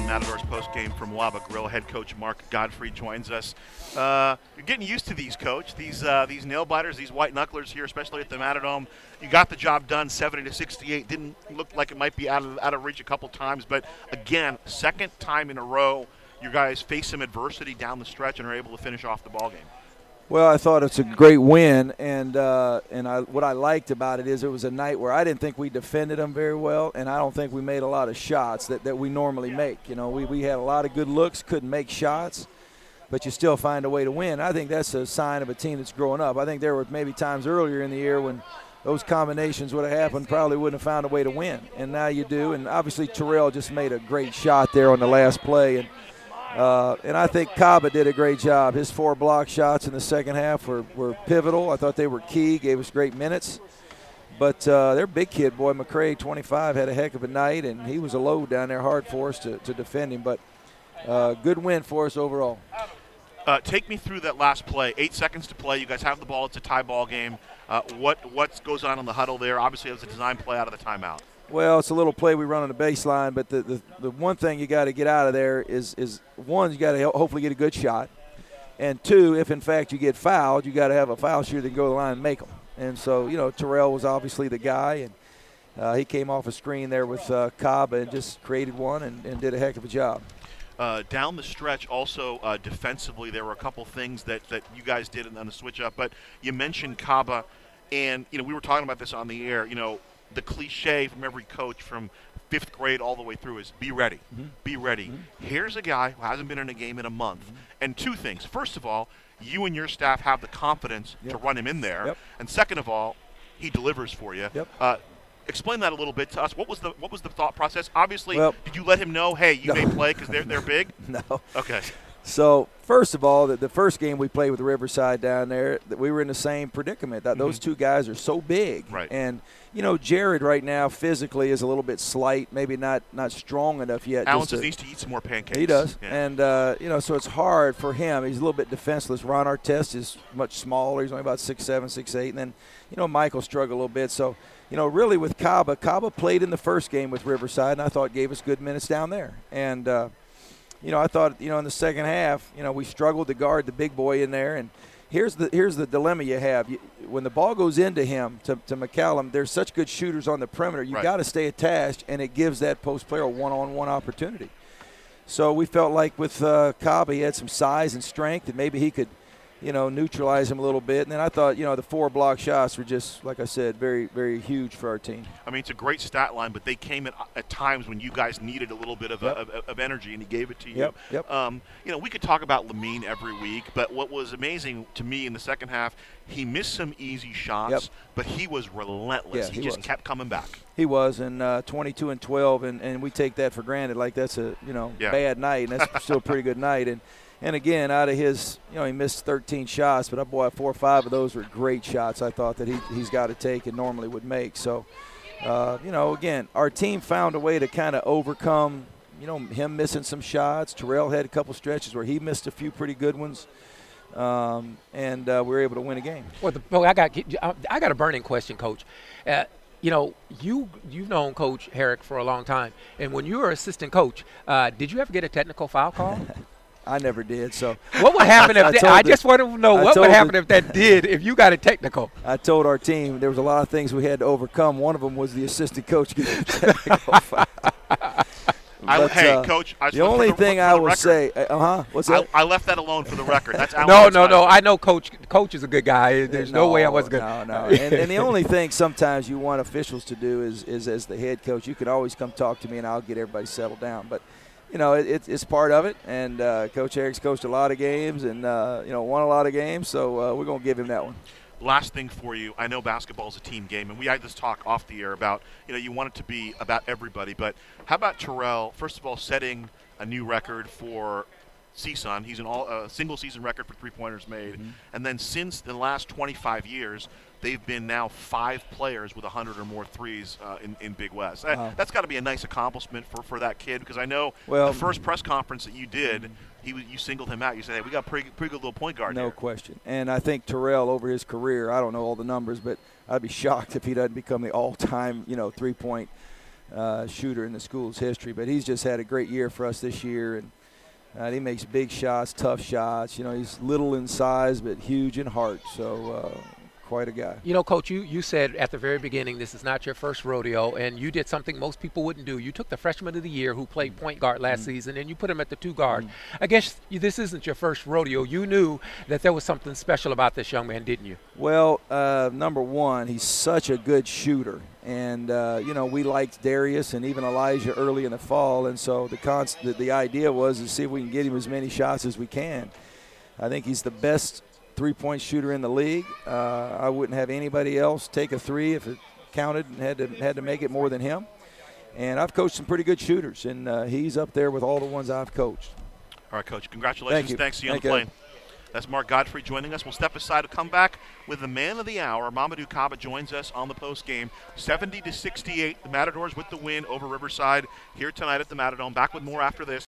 on Matadors post game from Waba Grill. Head coach Mark Gottfried joins us. Uh, you're getting used to these, coach. These uh, these nail biters, these white knucklers here, especially at the Matadome. You got the job done, 70 to 68. Didn't look like it might be out of out of reach a couple times, but again, second time in a row, you guys face some adversity down the stretch and are able to finish off the ball game. Well, I thought it's a great win, and uh, and I, what I liked about it is it was a night where I didn't think we defended them very well, and I don't think we made a lot of shots that, that we normally make. You know, we, we had a lot of good looks, couldn't make shots, but you still find a way to win. I think that's a sign of a team that's growing up. I think there were maybe times earlier in the year when those combinations would have happened, probably wouldn't have found a way to win, and now you do. And obviously Terrell just made a great shot there on the last play, and – uh, and I think Kaba did a great job. His four block shots in the second half were, were pivotal. I thought they were key, gave us great minutes. But uh, their big kid, boy, McCray, 25, had a heck of a night, and he was a load down there, hard for us to, to defend him. But uh, good win for us overall. Uh, take me through that last play. Eight seconds to play. You guys have the ball. It's a tie ball game. Uh, what what goes on in the huddle there? Obviously, it was a design play out of the timeout. Well, it's a little play we run on the baseline, but the, the, the one thing you got to get out of there is is one, you got to hopefully get a good shot, and two, if in fact you get fouled, you got to have a foul shooter that can go to the line and make them. And so, you know, Terrell was obviously the guy, and uh, he came off a screen there with uh, Kaba and just created one and, and did a heck of a job. Uh, down the stretch, also uh, defensively, there were a couple things that, that you guys did on the switch up. But you mentioned Kaba, and you know we were talking about this on the air. You know the cliche from every coach from fifth grade all the way through is be ready. Mm-hmm. Be ready. Mm-hmm. Here's a guy who hasn't been in a game in a month. Mm-hmm. And two things. First of all, you and your staff have the confidence yep. to run him in there. Yep. And second of all, he delivers for you. Yep. Uh, explain that a little bit to us. What was the what was the thought process? Obviously, well, did you let him know, hey, you no. may play because they're they're big? no. Okay. So first of all, the, the first game we played with Riverside down there, that we were in the same predicament. That mm-hmm. those two guys are so big, right. and you know Jared right now physically is a little bit slight, maybe not not strong enough yet. Allen just needs to eat some more pancakes. He does, yeah. and uh, you know so it's hard for him. He's a little bit defenseless. Ron Artest is much smaller. He's only about six seven, six eight, and then you know Michael struggled a little bit. So you know really with Kaba, Kaba played in the first game with Riverside, and I thought gave us good minutes down there, and. Uh, you know, I thought, you know, in the second half, you know, we struggled to guard the big boy in there. And here's the here's the dilemma you have. You, when the ball goes into him, to, to McCallum, there's such good shooters on the perimeter. you right. got to stay attached, and it gives that post player a one-on-one opportunity. So we felt like with uh, Kaba, he had some size and strength, and maybe he could – you know, neutralize him a little bit. And then I thought, you know, the four block shots were just, like I said, very, very huge for our team. I mean, it's a great stat line, but they came at, at times when you guys needed a little bit of, yep. of, of, energy, and he gave it to you. Yep, yep. Um, you know, we could talk about Lamine every week, but what was amazing to me in the second half, he missed some easy shots, yep. but he was relentless. Yeah, he, he just was. kept coming back. He was, and uh, 22 and 12, and, and we take that for granted, like that's a you know yeah. bad night, and that's still a pretty good night. And and again, out of his, you know, he missed 13 shots, but I boy, four or five of those were great shots. I thought that he he's got to take and normally would make. So, uh, you know, again, our team found a way to kind of overcome, you know, him missing some shots. Terrell had a couple stretches where he missed a few pretty good ones. Um, and uh, we were able to win a game. Well, the, well, I got I got a burning question, Coach. Uh, you know, you you've known Coach Herrick for a long time, and when you were assistant coach, uh, did you ever get a technical foul call? I never did. So what would happen if I, that, I just want to know I what would happen the, if that did if you got a technical? I told our team there was a lot of things we had to overcome. One of them was the assistant coach getting technical. I, but, hey, uh, coach. the only the, thing I will record. say, uh huh. What's that? I, I, left that alone for the record. That's no, no, no. I know coach. Coach is a good guy. There's no, no way I was good. No, no. and, and the only thing sometimes you want officials to do is, is as the head coach, you can always come talk to me and I'll get everybody settled down. But you know, it, it's part of it. And uh, Coach Herrick's coached a lot of games and, uh, you know, won a lot of games. So uh, we're going to give him that one. Last thing for you, I know basketball is a team game, and we had this talk off the air about, you know, you want it to be about everybody. But how about Terrell, first of all, setting a new record for CSUN. He's an all uh, single season record for three pointers made, mm-hmm. and then since the last 25 years, they've been now five players with 100 or more threes uh, in, in Big West. Wow. That, has got to be a nice accomplishment for, for that kid because I know well, the first press conference that you did, he you singled him out. You said, "Hey, we got pretty pretty good little point guard." No here. question. And I think Terrell over his career, I don't know all the numbers, but I'd be shocked if he doesn't become the all-time, you know, three-point uh, shooter in the school's history. But he's just had a great year for us this year, and uh, he makes big shots, tough shots. You know, he's little in size but huge in heart. So uh, quite a guy. You know, Coach, you, you said at the very beginning this is not your first rodeo, and you did something most people wouldn't do. You took the freshman of the year who played point guard last Mm-hmm. season, and you put him at the two guard. I guess you, this isn't your first rodeo. You knew that there was something special about this young man, didn't you? Well, uh, number one, he's such a good shooter, and uh, you know we liked Darius and even Elijah early in the fall, and so the const- the, the idea was to see if we can get him as many shots as we can. I think he's the best three-point shooter in the league. Uh, I wouldn't have anybody else take a three if it counted and had to had to make it more than him. And I've coached some pretty good shooters, and uh, he's up there with all the ones I've coached. All right, Coach. Congratulations. Thank you. Thanks to you Thank on the plane. That's Mark Gottfried joining us. We'll step aside to come back with the man of the hour. Mamadou Kaba joins us on the post game. 70 to 68. The Matadors with the win over Riverside here tonight at the Matadome. Back with more after this.